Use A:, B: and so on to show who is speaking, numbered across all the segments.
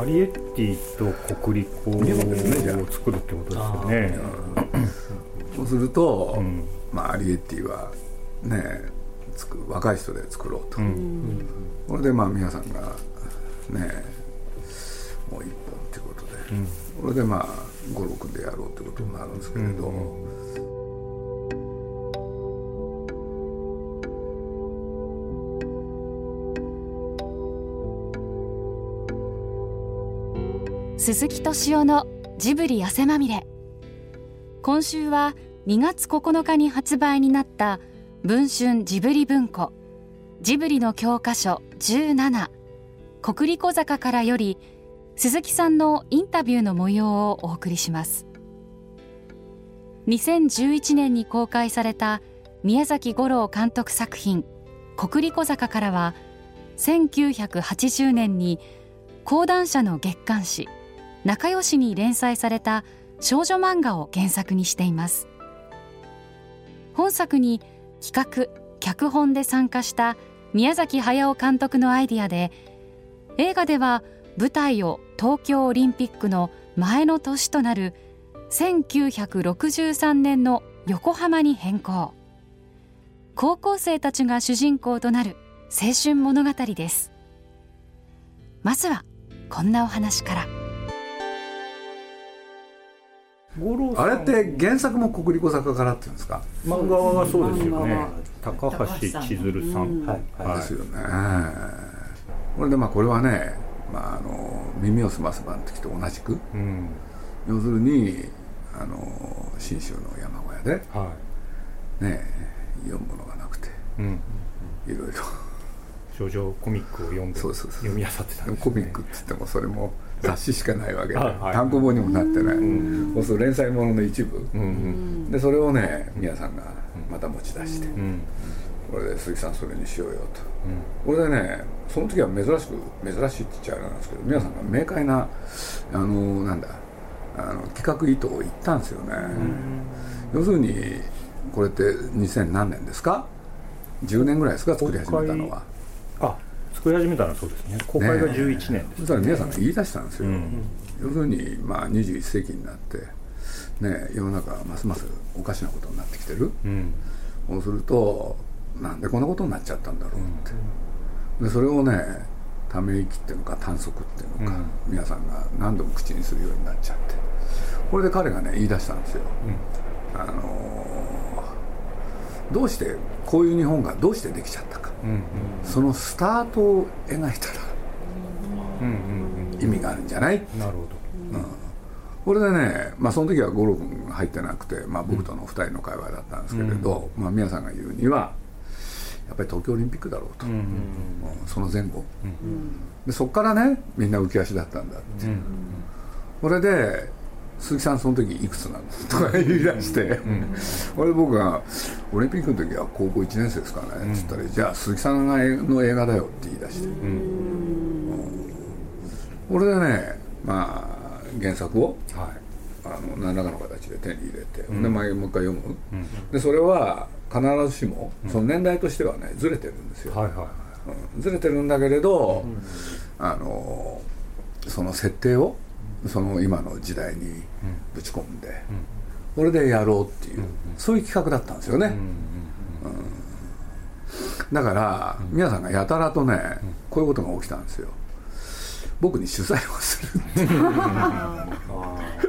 A: アリエッティと国立校を作るってことですよね。
B: そうすると、うん、まあ、アリエッティはね若い人で作ろうと、うん、これでまあ皆さんがねもう一本っていうことで、うん、これでまあ56でやろうってことになるんですけれど、
C: 鈴木敏夫のジブリ汗まみれ。今週は2月9日に発売になった文春ジブリ文庫ジブリの教科書17国立小坂からより鈴木さんのインタビューの模様をお送りします。2011年に公開された宮崎五郎監督作品国立小坂からは1980年に講談社の月刊誌仲良しに連載された少女漫画を原作にしています。本作に企画脚本で参加した宮崎駿監督のアイディアで映画では舞台を東京オリンピックの前の年となる1963年の横浜に変更。高校生たちが主人公となる青春物語です。まずはこんなお話から。
B: あれって原作も国立小坂からっていうんですか？
A: 漫画はそうですよね。高橋千鶴さん、はい
B: はい、ですよね。これでまあこれはね、まあ、あの耳をすます番の時と同じく、うん、要するにあの信州の山小屋で、はい、ね読むものがなくて、うん、いろいろ。
A: 少女コミックを読んで読み漁ってたんです、ね、
B: コミックって言ってもそれも雑誌しかないわけで、単行本にもなってない、そうすると連載ものの一部、でそれをね皆さんがまた持ち出して、これで鈴木さんそれにしようよと、これでねその時は珍しく珍しいって言っちゃうなんですけど皆さんが明快なあのなんだあの企画意図を言ったんですよね、要するにこれって2000何年ですか？10年ぐらいですか？作り始めたのは。
A: あ作り始めたのはそうですね。公開が11年です、ね、
B: そしたら皆さんが言い出したんですよ、うん、要するに、まあ、21世紀になってね世の中はますますおかしなことになってきてる、うん、そうするとなんでこんなことになっちゃったんだろうって、うん、でそれをねため息っていうのか短足っていうのか、皆さんが何度も口にするようになっちゃって。これで彼がね言い出したんですよ、あのー、どうしてこういう日本がどうしてできちゃったかそのスタートを描いたら意味があるんじゃない？
A: なるほど、うん、
B: これでね、まあ、その時は五郎君が入ってなくて、まあ、僕との2人の会話だったんですけれど、うん、まあ、皆さんが言うにはやっぱり東京オリンピックだろうと、うんうんうん、その前後、うん、でそこからねみんな浮き足だったんだって、うんうん、これで鈴木さんその時いくつなのとか言い出して、うん、俺僕が「オリンピックの時は高校1年生ですかね」っつったら「じゃあ鈴木さんの映画だよ」って言い出して、うん。これでねまあ原作を、はい、あの何らかの形で手に入れて、うん、でもう一回読む、でそれは必ずしもその年代としてはねずれてるんですよ、ずれてるんだけれど、あのその設定をその今の時代にぶち込んで、これでやろうっていう、そういう企画だったんですよね、だから皆さんがやたらとねこういうことが起きたんですよ。僕に取材をする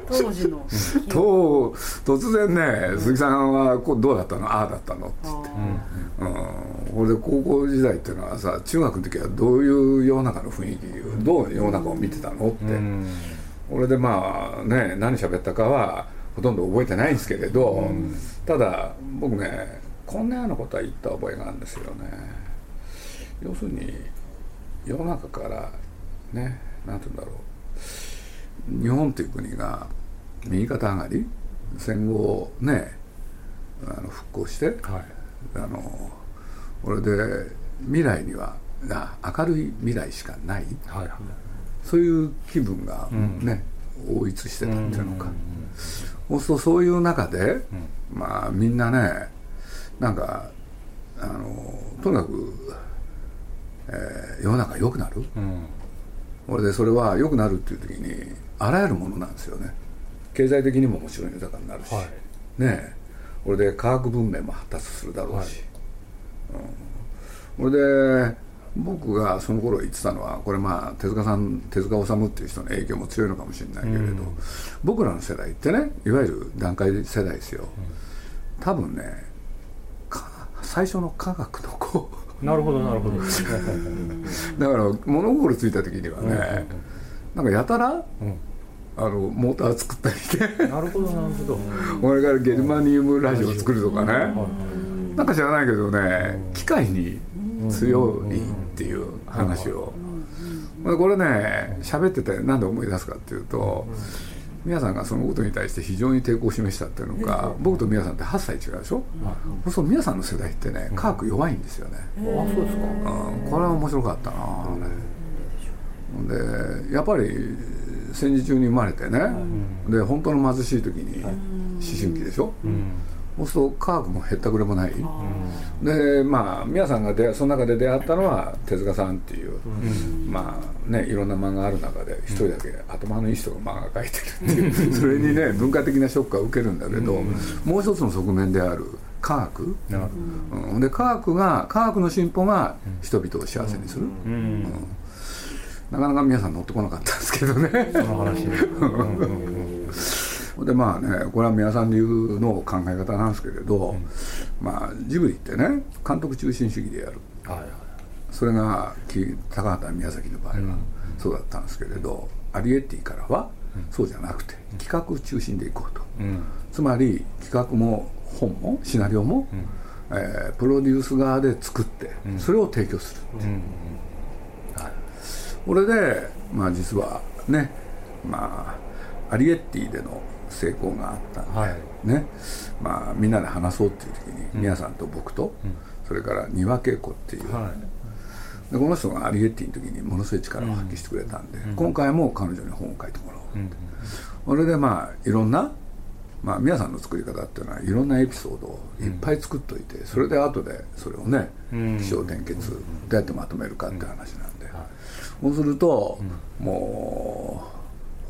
D: 当時の。
B: と突然ね鈴木さんはこうどうだったの？ああだったのっつって、うん、これで高校時代っていうのはさ中学の時はどういう世の中の雰囲気どう世の中を見てたのって、俺でまあね何喋ったかはほとんど覚えてないんですけれど、うん、ただ僕ねこんなようなことは言った覚えがあるんですよね。要するに世の中からね何て言うんだろう。日本という国が右肩上がり戦後ねあの復興して、はい、あのこれで未来には明るい未来しかない、はいはいそういう気分がね、応一してたっていうのか、そうするとそういう中で、まあみんなねなんかあのとにかく、えー、世の中良くなる、俺でそれは良くなるっていう時にあらゆるものなんですよね。経済的にももちろん豊かになるし、
A: はい。
B: ねえ。これで科学文明も発達するだろうし、うん、これで僕がその頃言ってたのはこれまあ手塚さん手塚治虫っていう人の影響も強いのかもしれないけれど、僕らの世代ってねいわゆる段階世代ですよ、多分ねか最初の科学の子。
A: なるほどなるほど。
B: だから物心ついた時にはね、なんかやたら、あのモーター作ったりして
A: なるほどなるほど。
B: これからゲルマニウムラジオ作るとかね、なんか知らないけどね機械に強いっていう話を、まあこれね喋っててなんで思い出すかっていうと、皆さんがそのことに対して非常に抵抗を示したっていうのか、僕と皆さんって8歳違うでしょ、そうすると皆さんの世代ってね科学弱いんですよね、
A: あそうですか。
B: うん、これは面白かったな、あれ。でやっぱり戦時中に生まれてね、で本当の貧しい時に思春期でしょ、そうすると科学もへったくれもない、でまあ皆さんが出その中で出会ったのは手塚さんっていう、まあねいろんな漫画ある中で一人だけ頭のいい人が漫画描いてるっていう。それにね文化的なショックは受けるんだけど、もう一つの側面である科学、うん、で科学が科学の進歩が人々を幸せにする、
A: うん。
B: なかなか皆さん乗ってこなかったんですけどね。
A: その話ね
B: でまあねこれは皆さん流の考え方なんですけれど、まあジブリってね監督中心主義でやる。
A: はいはい
B: それがき高畑宮崎の場合はそうだったんですけれど、アリエッティからはそうじゃなくて企画中心でいこうと、
A: うん。
B: つまり企画も本もシナリオも、えープロデュース側で作ってそれを提供する、
A: うん
B: これでまあ実はねまあアリエッティでの成功があった。んで、
A: はい。
B: ね。まあ、みんなで話そうっていう時に宮さんと僕と、それから丹羽恵子っていう、
A: は
B: でこの人がアリエッティの時にものすごい力を発揮してくれたんで、今回も彼女に本を書いてもらおう、
A: いうん。
B: それでまあいろんな、まあ、皆さんの作り方っていうのはいろんなエピソードをいっぱい作っといて、それで後でそれをね
A: うん。
B: 起承転結どうやってまとめるかって話なんで、そうすると、も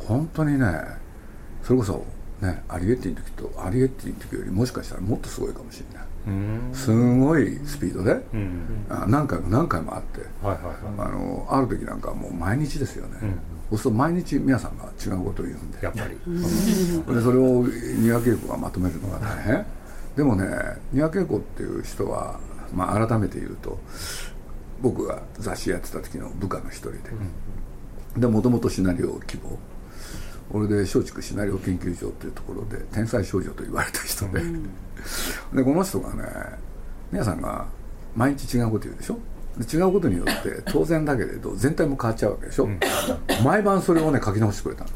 B: う本当にねそれこそねアリエッティの時とアリエッティの時よりもしかしたらもっとすごいかもしれない。
A: うん。
B: すごいスピードで、
A: うん。
B: あ何回も何回もあって
A: はいはいは
B: あのある時なんかもう毎日ですよね、そうすると毎日皆さんが違うことを言うんで。
A: いやっぱり。
B: でそれを丹羽恵子がまとめるのが大変。でもね丹羽恵子っていう人は、まあ、改めて言うと僕が雑誌やってた時の部下の一人で、でもともとシナリオ希望俺で松竹シナリオ研究所っていうところで天才少女と言われた人で、でこの人がね皆さんが毎日違うこと言うでしょ？で違うことによって 当然だけれど全体も変わっちゃうわけでしょ、毎晩それをね書き直してくれたの、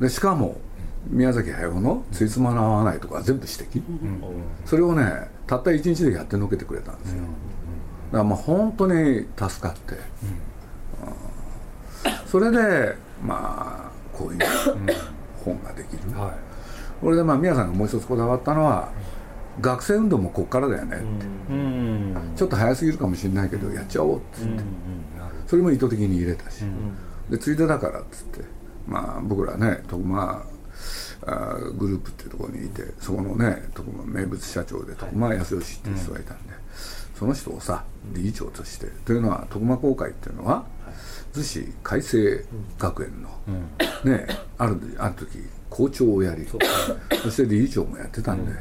B: でしかも宮崎駿の「ついつまの合わない」とか全部指摘、それをねたった一日でやってのけてくれたんですよ、だからまあ本当に助かって、うん。それでまあこういう本ができる、
A: は
B: これでまあ宮さんがもう一つこだわったのは学生運動もこっからだよねって、ちょっと早すぎるかもしれないけどやっちゃおうっつって、それも意図的に入れたし、でついでだからっつって。まあ僕らね徳間グループっていうところにいてそこのね徳間名物社長で徳間康義っていう人がいたんで、その人をさ理事長としてというのは徳間公会っていうのは逗子海星学園の、ねあるある時校長をやりそして理事長もやってたんで、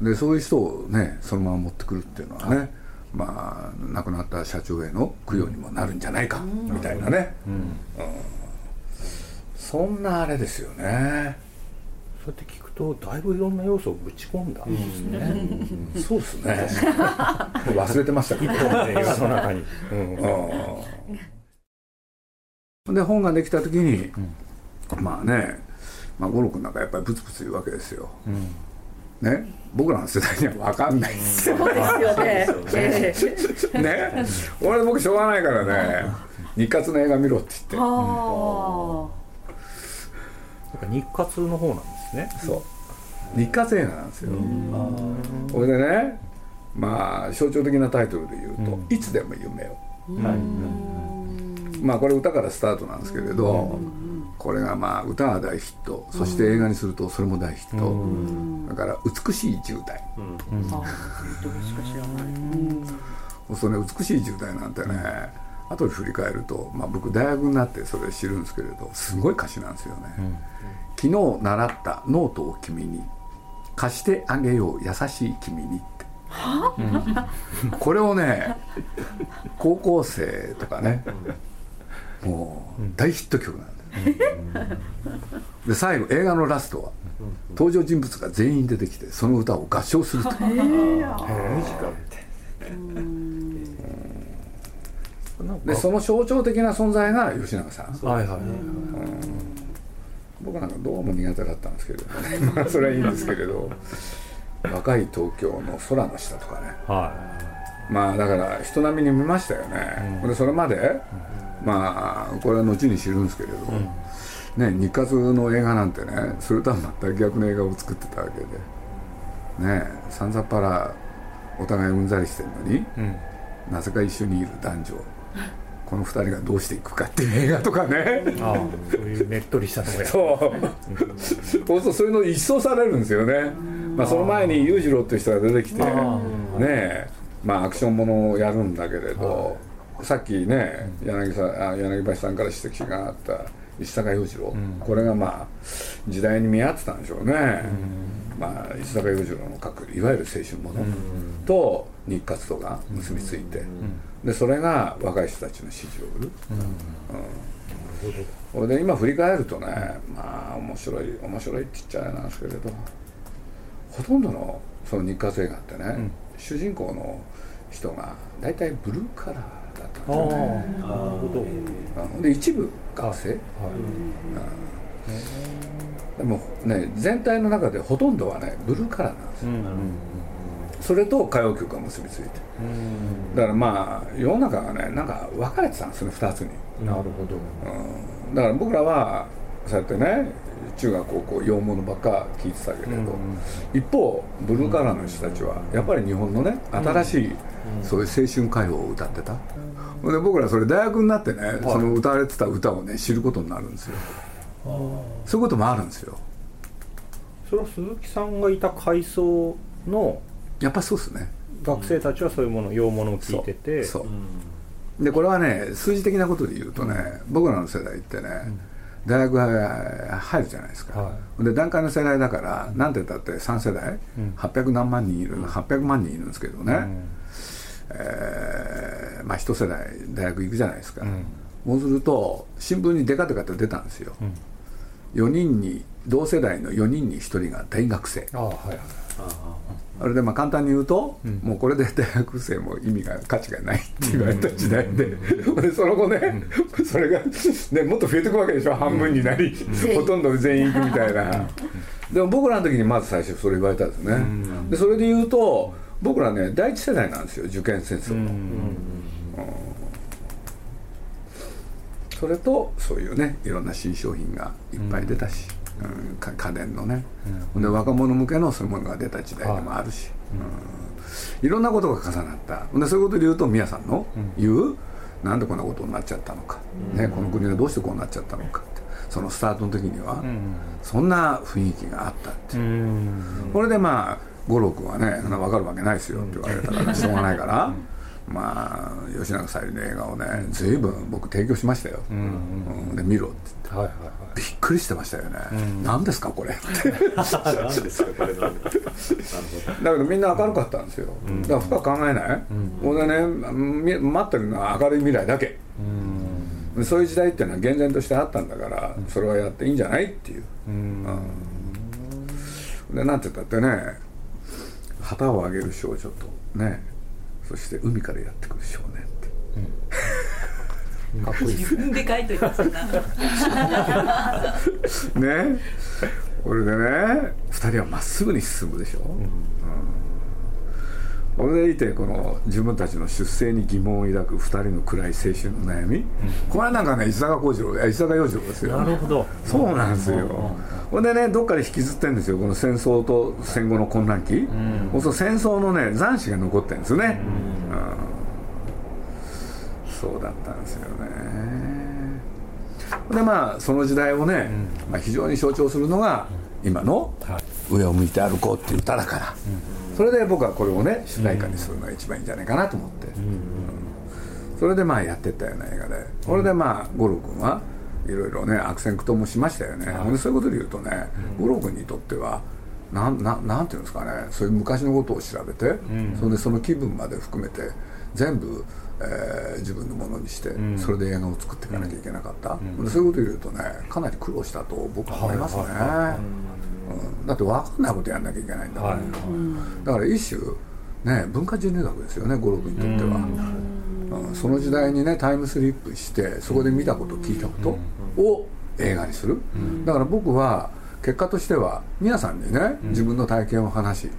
B: でそういう人をねそのまま持ってくるっていうのはね、まあ亡くなった社長への供養にもなるんじゃないか、みたいなね、うん。そんなあれですよね。
A: そうやって聞くとだいぶいろんな要素をぶち込んだんですね、
B: そうですね。忘れてましたけど
A: 一本の映画の中に、うん。
B: うんで本ができた時に、まあね、まあ、五郎君なんかやっぱりブツブツ言うわけですよ、ね？僕らの世代には分かんない。ですよ
D: そうですよね。え え
B: ね？俺僕しょうがないからね日活の映画見ろって言って。
A: 日活の方なんですね。
B: そう。日活映画なんですよ。これでねまあ象徴的なタイトルで言うと「いつでも夢を」まあこれ歌からスタートなんですけれど、これがまあ歌は大ヒット。そして映画にするとそれも大ヒット、だから「美しい十代」
D: あどれしか知らない。
B: そのね美しい十代なんてね、後で振り返ると、まあ、僕大学になってそれ知るんですけれどすごい歌詞なんですよね、昨日習ったノートを君に。貸してあげよう優しい君にって。これをね高校生とかねもう大ヒット曲なんだよ。で最後映画のラストは登場人物が全員出てきてその歌を合唱すると。
A: ミュー。ジカルって
B: でその象徴的な存在が吉永さん。
A: はいはい
B: 僕なんかどうも苦手だったんですけれどね。まあそれはいいんですけれど。若い東京の空の下とかね。
A: は
B: まあだから人並みに見ましたよね、でそれまで、まあこれは後に知るんですけれど、ね、日活の映画なんてねそれとは全く逆の映画を作ってたわけでねさんざっぱらお互いうんざりしてるのに、
A: いうん。
B: なぜか一緒にいる男女この二人がどうしていくかっていう映画とかね。
A: ああそういうねっとりしたとこや。
B: そう。そうそうそういうの一掃されるんですよね、まあ、その前に裕次郎っていう人が出てきてねまあアクションものをやるんだけれど、さっきね柳さんあ柳橋さんから指摘があった石坂裕次郎、これがまあ時代に見合ってたんでしょうね、まあ石坂裕次郎の書くいわゆる青春もの。と日活とが結びついて、でそれが若い人たちの支持を得る、これで今振り返るとね、まあ面白い面白いって言っちゃあれなんですけれどほとんどのその日活映画ってね、主人公の人が大体ブルーカラーだったん
A: ああ
B: ですよね
A: なるほど。
B: うんで一部学生、でもね全体の中でほとんどはねブルーカラーなんですよ、それと歌謡曲が結びついて。だからまあ世の中がねなんか分かれてたんですね2つに。
A: なるほど。
B: だから僕らはそうやってね中学高校洋物ばっか聞いてたけれど、一方ブルーカラーの人たちはやっぱり日本のね新しいそういう青春歌謡を歌ってた、で僕らそれ大学になってね、その歌われてた歌をね知ることになるんですよ。そういうこともあるんですよ。
A: それは鈴木さんがいた階層の
B: やっぱそうですね。
A: 学生たちはそういうもの洋物を聞いてて。
B: そう。そうでこれはね数字的なことで言うとね、僕らの世代ってね、大学が入るじゃないですか、
A: は
B: で段階の世代だからなんて言ったって3世代、800何万人いる？800万人いるんですけどね、えーまあ一世代大学行くじゃないですか、そうすると新聞にデカデカと出たんですよ、4人に同世代の4人に1人が大学生。
A: ああはいはい。
B: あれでまあ簡単に言うと、もうこれで大学生も意味が価値がないって言われた時代で,、でその後ね、それが、ね、もっと増えていくわけでしょ。半分になり、ほとんど全員行くみたいな、でも僕らの時にまず最初それ言われたんですね、でそれで言うと僕らね第一世代なんですよ受験戦争の、それとそういうねいろんな新商品がいっぱい出たし、うんか家電のね、で若者向けのそういうものが出た時代でもあるし、うん。いろんなことが重なった。でそういうことで言うと宮さんの言う、なんでこんなことになっちゃったのか、ね、この国がどうしてこうなっちゃったのかって。そのスタートの時には、そんな雰囲気があったって。いう、これでまあ五郎君はねそんな分かるわけないですよって言われたからしょうがないから。まあ吉永小百合の映画をね随分僕提供しましたよ、うんで見ろって言って。
A: はいはい
B: びっくりしてましたよね、何ですかこれって。
E: 何ですかこれ
B: だけどみんな明るかったんですよ、だから深く考えない、ほんでねみ待ってるのは明るい未来だけ、そういう時代っていうのは厳然としてあったんだから、それはやっていいんじゃないっていう、うん。でなんて言ったってね旗を上げる少女とねそして海からやってくる少年って。
A: かっこいい
D: 自分で書いといたそんな
B: ね。これでね2人はまっすぐに進むでしょ、うんこれでいてこの自分たちの出生に疑問を抱く2人の暗い青春の悩み、これなんかね石坂幸次郎石坂洋次郎ですよ。
A: なるほど。
B: そうなんですよ、ほんでねどっかで引きずってるんですよこの戦争と戦後の混乱期、そうすると戦争のね残滓が残ってるんですよね、うん。そうだったんですよね。でまあその時代をね、まあ、非常に象徴するのが今の「上を向いて歩こう」っていう歌だから、それで僕はこれをね主題歌にするのが一番いいんじゃないかなと思って、うんそれでまあやってったような映画で。これでまあ五郎君はいろいろね悪戦苦闘もしましたよね、でそういうことで言うとね五郎君にとってはなんななんていうんですかね。そういう昔のことを調べて、それでその気分まで含めて全部えー、自分のものにして、うん、それで映画を作っていかなきゃいけなかった、うん、そういうことを言うとねかなり苦労したと僕は思いますね、うん、だって分かんないことやんなきゃいけないんだから、はい、だから一種ね文化人類学ですよね五郎君にとっては、うん、その時代にねタイムスリップしてそこで見たこと聞いたことを映画にする、だから僕は結果としては皆さんにね自分の体験を話し、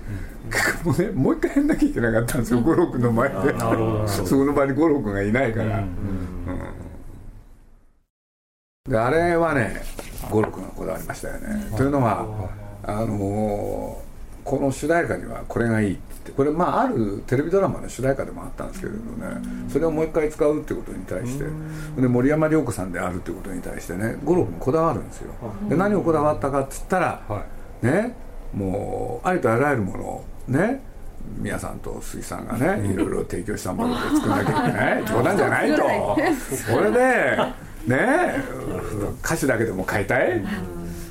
B: もうねもう一回やんなきゃいけなかったんですよ五郎君の前で。そこ の場に五郎君がいないから、であれはね五郎君がこだわりましたよね、というのはあのこの主題歌にはこれがいいってこれまああるテレビドラマの主題歌でもあったんですけれどね。それをもう一回使うってことに対して。で森山良子さんであるってことに対してね五郎君こだわるんですよ。で何をこだわったかっつったら、ねもうありとあらゆるものをね宮さんと杉さんがねいろいろ提供したもので作らなきゃいけない冗談じゃないと。これでね歌詞だけでも変えたい？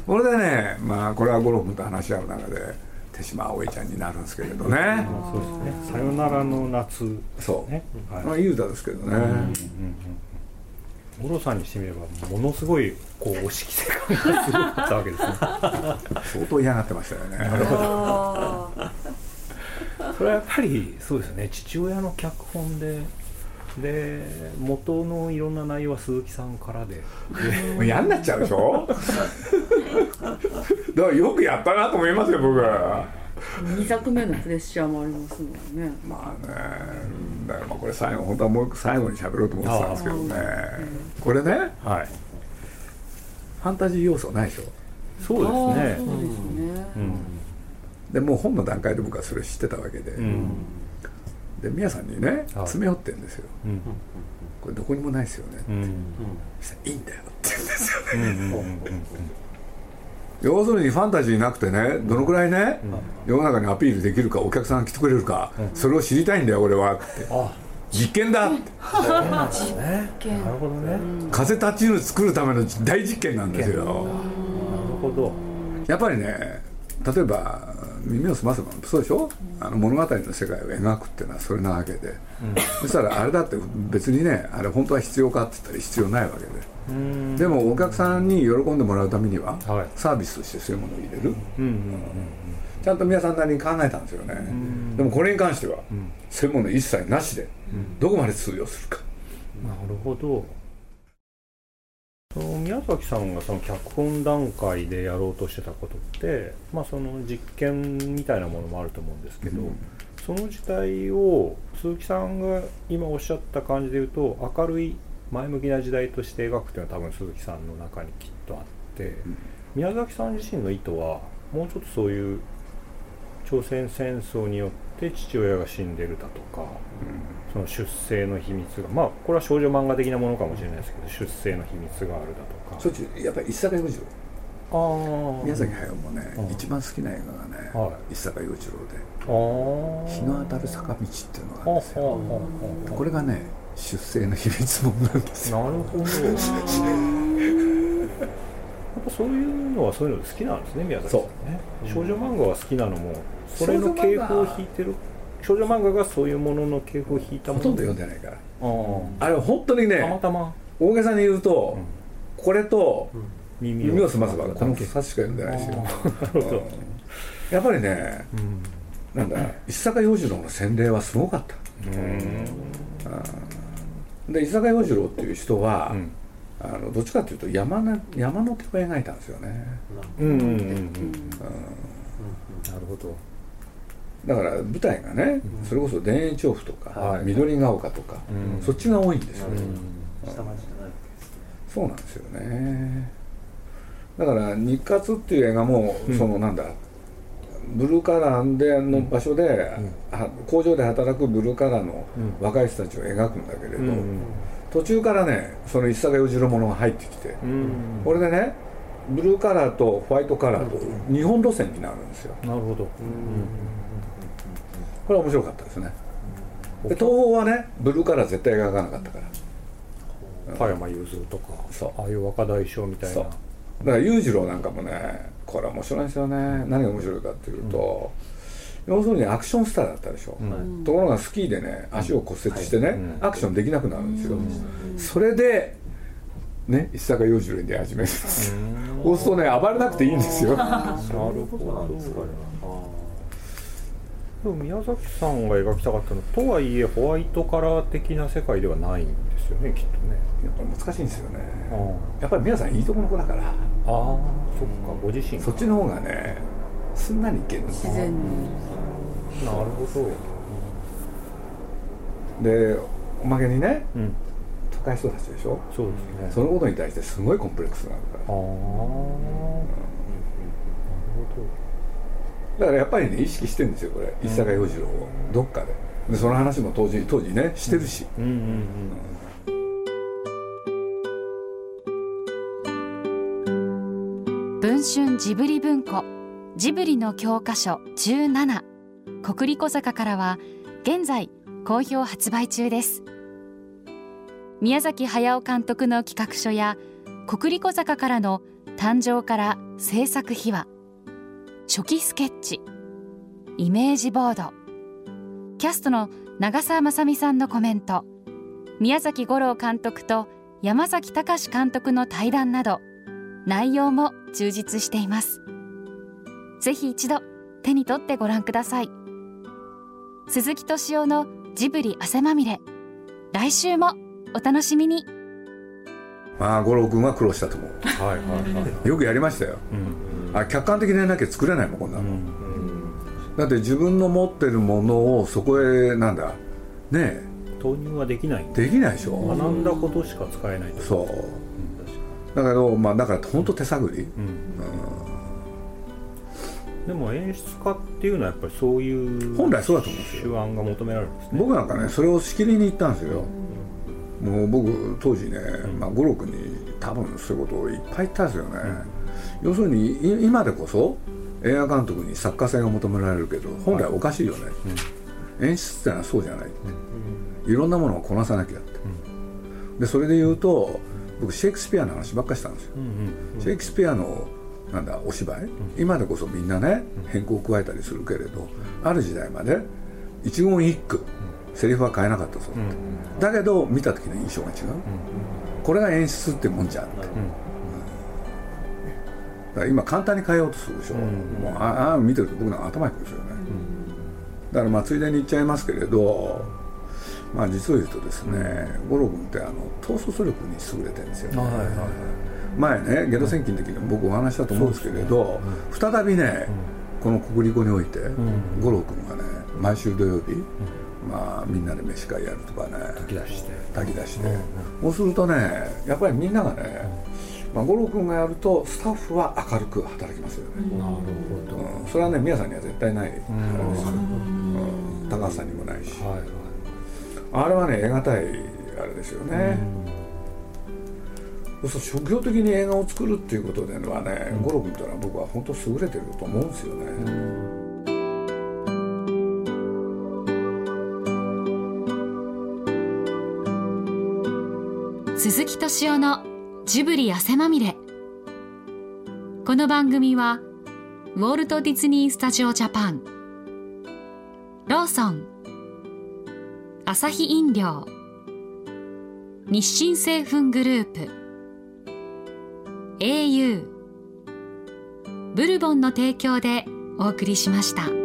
B: これでねまあこれは五郎君と話し合う中で手島葵ちゃんになるんですけれどね、
A: そうですね「さよならの夏、ね」
B: そう、はい、まあいい歌ですけどね、
A: 五郎さんにしてみればものすごいこうお色性感がすごかったわけですね。
B: 相当嫌がってましたよね。なるほど。
A: それはやっぱりそうですね。父親の脚本でで元のいろんな内容は鈴木さんからで。
B: もう嫌になっちゃうでしょ？だからよくやったなと思いますよ僕。は
D: 2作目のプレッシャーもありますもんね。
B: まあね。だからまあこれ最後本当はもう最後に喋ろうと思ってたんですけどね。これね、はい、ファンタジー要素ないでしょ？
A: そうですね。
D: そうですね、うん、
B: でもう本の段階で僕はそれ知ってたわけで、うんで宮さんにね詰め寄ってんですよ、これどこにもないですよね。って、いいんだよって言うんですよ。ね、要するにファンタジーなくてねどのくらいね、世の中にアピールできるかお客さんが来てくれるか、それを知りたいんだよ俺はって。実験だって。
D: 実験
A: なるほどね。
B: 風立ちぬ作るための大実験なんですよ。なる
A: ほど。
B: やっぱりね例えば耳を澄ませばそうでしょ？あの物語の世界を描くっていうのはそれなわけで、うん、そしたらあれだって別にねあれ本当は必要かって言ったら必要ないわけで。でもお客さんに喜んでもらうためには、はい、サービスとしてそういうものを入れる、うんうん、ちゃんと皆さんなりに考えたんですよね。でもこれに関しては、そういうもの一切なしで、どこまで通用するか。
A: なるほど宮崎さんがその脚本段階でやろうとしてたことって、まあ、その実験みたいなものもあると思うんですけど、うん、その時代を鈴木さんが今おっしゃった感じで言うと明るい前向きな時代として描くっていうのは多分鈴木さんの中にきっとあって、うん、宮崎さん自身の意図はもうちょっとそういう朝鮮戦争によって父親が死んでるだとか、その出生の秘密がまあこれは少女漫画的なものかもしれないですけど出生の秘密があるだとか。
B: そっちやっぱり一坂洋次郎。宮崎駿もね、一番好きな映画がね、はい、一坂洋次郎で日の当たる坂道っていうのがあるんですよ。これがね出生の秘密もなんです
A: よ。なるほど。やっぱそういうのはそういうの好きなんですね宮崎さんね。少女漫画は好きなのもそれの傾向を引いてる少女漫画がそういうものの傾向を引いたも
B: の。ほとんど読んでないから。あれ本当にね
A: たまたま。
B: 大げさに言うと、うん、これと耳を澄ませばこの2冊しか読んでないですよ。やっぱりね、うん、なんだ石坂洋次郎の洗礼はすごかった。で石坂洋次郎っていう人は、うん。あのどっちかというと山の山の手を描いたんですよね。うんうん。うん。うん。なる
A: ほど。
B: だから舞台がね、うん、それこそ田園調布とか、はい、緑が丘とか、うん、そっちが多いんですよ、うん、そうなんですよね。だから日活っていう映画も、そのなんだブルーカラーでの場所で、工場で働くブルーカラーの若い人たちを描くんだけれど、途中からねその一坂洋次郎ものが入ってきて、これでねブルーカラーとホワイトカラーと2本路線になるんですよ。
A: なるほど、
B: これは面白かったですね。で東宝はねブルーカラー絶対描かなかったから。
A: 加山雄三とか
B: そう。
A: ああいう若大将みたいな。
B: そう。だから裕次郎なんかもねこれ面白いんですよね、何が面白いかっていうと、要するにアクションスターだったでしょ、ところがスキーでね足を骨折してね、アクションできなくなるんですよ、それでね石坂洋次郎に出始めるんです。よそうするとね暴れなくていいんですよ。
A: なるほどでも宮崎さんが描きたかったのとはいえホワイトカラー的な世界ではないんですよねきっとね。
B: やっぱり難しいんですよね。
A: あ
B: やっぱり皆さんいいとこの子だから。
A: あそっかご自身
B: そっちの方がねすんなりいけるんです
D: 自然に。
A: なるほど。
B: でおまけにね
A: うん
B: 都会育ちでしょ？
A: そうですね。
B: そのことに対してすごいコンプレックスがあるから。
A: ああなるほ
B: だからやっぱりね意識してるんですよこれ。石坂洋次郎を。どっかで。でその話も当時当時ねしてるし、
A: どうんうん
C: 文春ジブリ文庫ジブリの教科書17国立小坂からは現在好評発売中です宮崎駿監督の企画書や国立小坂からの誕生から制作秘話初期スケッチイメージボードキャストの長澤まさみさんのコメント宮崎吾郎監督と山崎隆監督の対談など内容も充実しています。ぜひ一度手に取ってご覧ください。鈴木敏夫のジブリ汗まみれ来週もお楽しみに。
B: まあ五郎君は苦労したと思う。
A: はいはいはい。
B: よくやりましたよ、あ客観的でなきゃ作れないもんこんなの、だって自分の持ってるものをそこへなんだ？ね
A: 投入はできない。ん
B: え
A: で
B: できないでしょ、
A: 学んだことしか使えないと。
B: そう。
A: 確か
B: だけどまあだから本当手探り、
A: にでも演出家っていうのはやっぱりそういう
B: 本来そうだと思うんですよ。
A: 手腕が求められるんですね。
B: 僕なんかねそれをしきりに言ったんですよ、もう僕当時ね、まあ、五郎君に多分そういうことをいっぱい言ったんですよね、要するにい今でこそ映画監督に作家性が求められるけど本来おかしいよね、演出ってのはそうじゃない。って、いろんなものをこなさなきゃって、でそれで言うと僕シェイクスピアの話ばっかりしたんですよ、シェイクスピアのなんだお芝居、今でこそみんなね変更を加えたりするけれど、ある時代まで一言一句、セリフは変えなかったそうだ、だけど見た時の印象が違う、これが演出ってもんじゃんって、だから今簡単に変えようとするでしょ、もうあああ見てると僕なんか頭いくですよね、だからまあついでに言っちゃいますけれどまあ実を言うとですね、五郎君ってあの統率力に優れてるんですよね、
A: はいはいはい。
B: 前ねゲド戦記の時にも僕お話したと思うんですけれど、再びね、この国立校において、五郎君がね毎週土曜日、まあみんなで飯会やるとかね。
A: 炊き出して。
B: 炊き出して、そうするとねやっぱりみんながね、まあ、五郎君がやるとスタッフは明るく働きますよね、
A: なるほど。
B: うん。それはね宮さんには絶対ない、うん。高橋さんにもないし、
A: はいはい。
B: あれはね得難いあれですよね、そうそう職業的に映画を作るっていうことではね、五郎君ってのは僕は本当優れてると思うんですよね、
C: 敏夫のジブリ汗まみれ。この番組はウォルト・ディズニー・スタジオ・ジャパン。ローソン。アサヒ飲料。日清製粉グループ。au ブルボンの提供でお送りしました。